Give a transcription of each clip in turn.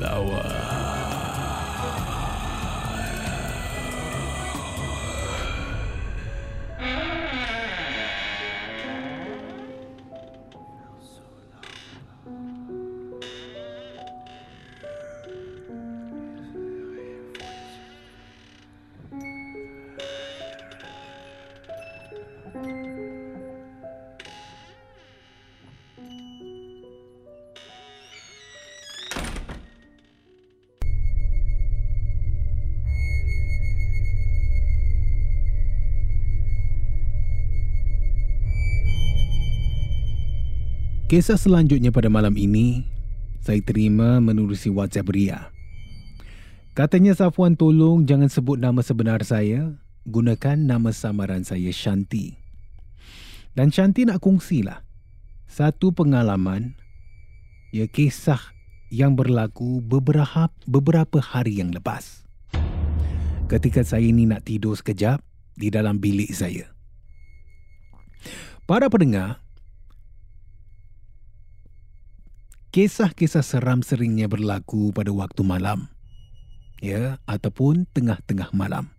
lawan. Kisah selanjutnya pada malam ini saya terima menerusi WhatsApp Ria. Katanya Safwan tolong jangan sebut nama sebenar saya, gunakan nama samaran saya Shanti. Dan Shanti nak kongsilah satu pengalaman ya kisah yang berlaku beberapa beberapa hari yang lepas. Ketika saya ini nak tidur sekejap di dalam bilik saya. Para pendengar, Kisah-kisah seram seringnya berlaku pada waktu malam. Ya, ataupun tengah-tengah malam.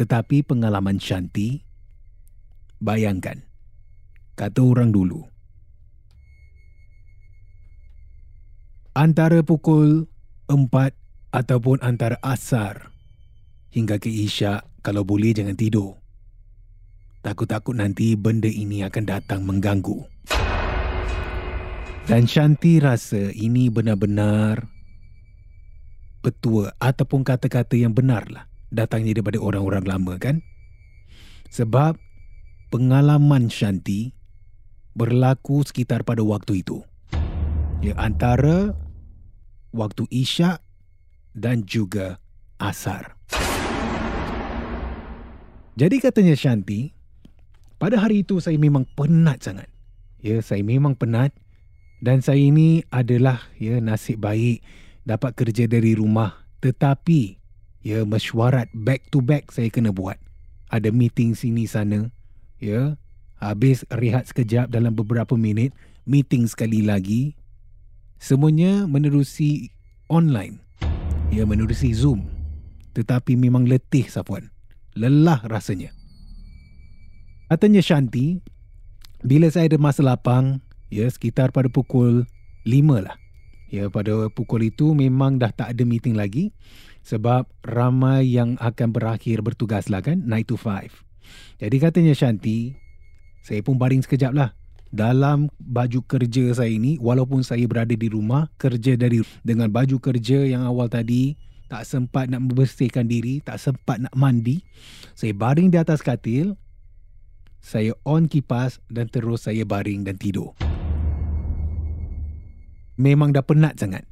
Tetapi pengalaman Shanti, bayangkan, kata orang dulu. Antara pukul 4 ataupun antara asar hingga ke isyak kalau boleh jangan tidur. Takut-takut nanti benda ini akan datang mengganggu. Dan Shanti rasa ini benar-benar petua ataupun kata-kata yang benarlah datangnya daripada orang-orang lama kan? Sebab pengalaman Shanti berlaku sekitar pada waktu itu. Ya antara waktu Isyak dan juga Asar. Jadi katanya Shanti, pada hari itu saya memang penat sangat. Ya, saya memang penat dan saya ini adalah ya nasib baik dapat kerja dari rumah tetapi ya mesyuarat back to back saya kena buat. Ada meeting sini sana ya. Habis rehat sekejap dalam beberapa minit, meeting sekali lagi. Semuanya menerusi online. Ya menerusi Zoom. Tetapi memang letih Safwan. Lelah rasanya. Katanya Shanti, bila saya ada masa lapang, Ya, sekitar pada pukul 5 lah. Ya, pada pukul itu memang dah tak ada meeting lagi sebab ramai yang akan berakhir bertugas lah kan, 9 to 5. Jadi katanya Shanti, saya pun baring sekejap lah. Dalam baju kerja saya ini, walaupun saya berada di rumah, kerja dari dengan baju kerja yang awal tadi, tak sempat nak membersihkan diri, tak sempat nak mandi. Saya baring di atas katil, saya on kipas dan terus saya baring dan tidur. Memang dah penat sangat.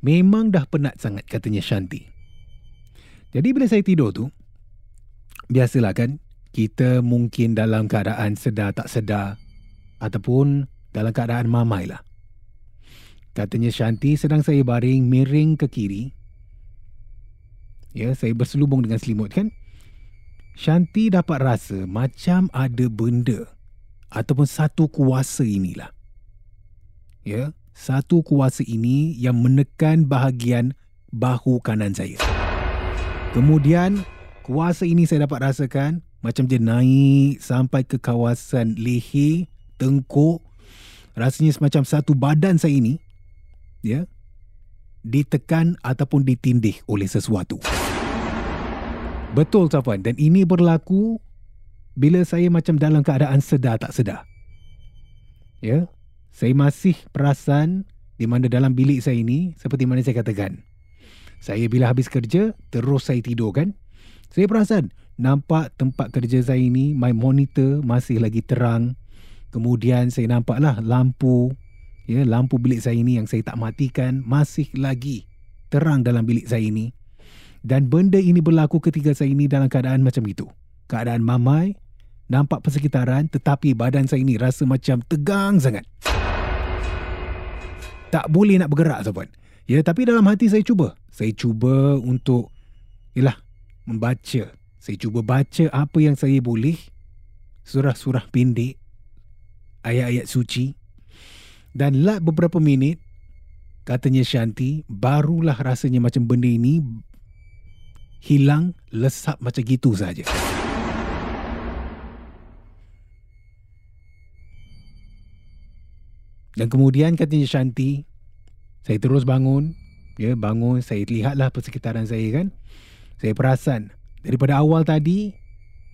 Memang dah penat sangat katanya Shanti. Jadi bila saya tidur tu, biasalah kan, kita mungkin dalam keadaan sedar tak sedar ataupun dalam keadaan mamai lah. Katanya Shanti sedang saya baring miring ke kiri. Ya, saya berselubung dengan selimut kan. Shanti dapat rasa macam ada benda ataupun satu kuasa inilah. Ya, satu kuasa ini yang menekan bahagian bahu kanan saya. Kemudian kuasa ini saya dapat rasakan macam dia naik sampai ke kawasan leher, tengkuk. Rasanya semacam satu badan saya ini ya ditekan ataupun ditindih oleh sesuatu. Betul Safwan dan ini berlaku bila saya macam dalam keadaan sedar tak sedar. Ya, saya masih perasan di mana dalam bilik saya ini seperti mana saya katakan. Saya bila habis kerja terus saya tidur kan. Saya perasan nampak tempat kerja saya ini my monitor masih lagi terang. Kemudian saya nampaklah lampu ya lampu bilik saya ini yang saya tak matikan masih lagi terang dalam bilik saya ini dan benda ini berlaku ketika saya ini dalam keadaan macam itu. Keadaan mamai, nampak persekitaran tetapi badan saya ini rasa macam tegang sangat. Tak boleh nak bergerak sopan. Ya, tapi dalam hati saya cuba. Saya cuba untuk, yalah, membaca. Saya cuba baca apa yang saya boleh. Surah-surah pendek. Ayat-ayat suci. Dan lat beberapa minit, katanya Shanti, barulah rasanya macam benda ini hilang lesap macam gitu saja. Dan kemudian katanya Shanti, saya terus bangun, ya bangun, saya lihatlah persekitaran saya kan. Saya perasan daripada awal tadi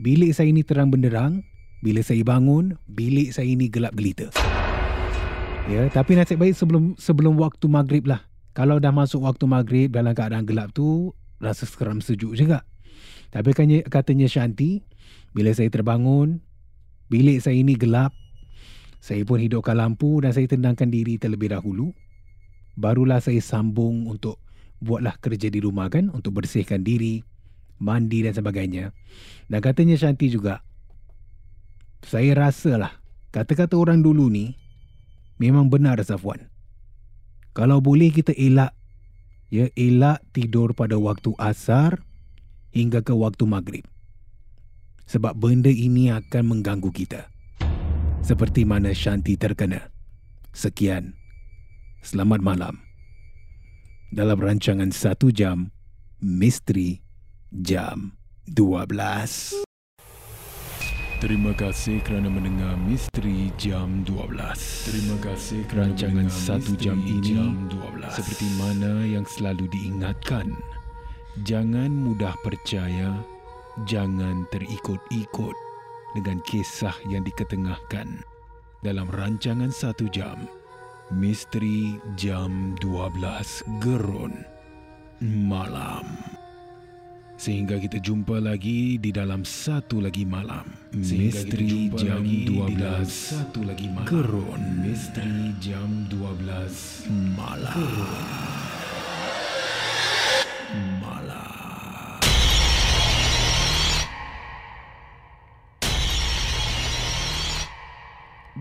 bilik saya ini terang benderang, bila saya bangun, bilik saya ini gelap gelita. Ya, tapi nasib baik sebelum sebelum waktu maghrib lah. Kalau dah masuk waktu maghrib dalam keadaan gelap tu, rasa seram sejuk juga. Tapi katanya, katanya Shanti, bila saya terbangun, bilik saya ini gelap, saya pun hidupkan lampu dan saya tenangkan diri terlebih dahulu. Barulah saya sambung untuk buatlah kerja di rumah kan, untuk bersihkan diri, mandi dan sebagainya. Dan katanya Shanti juga, saya rasalah kata-kata orang dulu ni memang benar Safwan. Kalau boleh kita elak ya elak tidur pada waktu asar hingga ke waktu maghrib. Sebab benda ini akan mengganggu kita. Seperti mana Shanti terkena. Sekian. Selamat malam. Dalam rancangan satu jam, Misteri Jam 12. Terima kasih kerana mendengar Misteri Jam 12. Terima kasih kerana rancangan satu jam ini jam 12. seperti mana yang selalu diingatkan. Jangan mudah percaya, jangan terikut-ikut dengan kisah yang diketengahkan dalam rancangan satu jam. Misteri Jam 12 Gerun Malam. Sehingga kita jumpa lagi di dalam satu lagi malam. Misteri jam lagi 12 satu lagi malam. Kerun. Misteri jam 12 malam. Malam.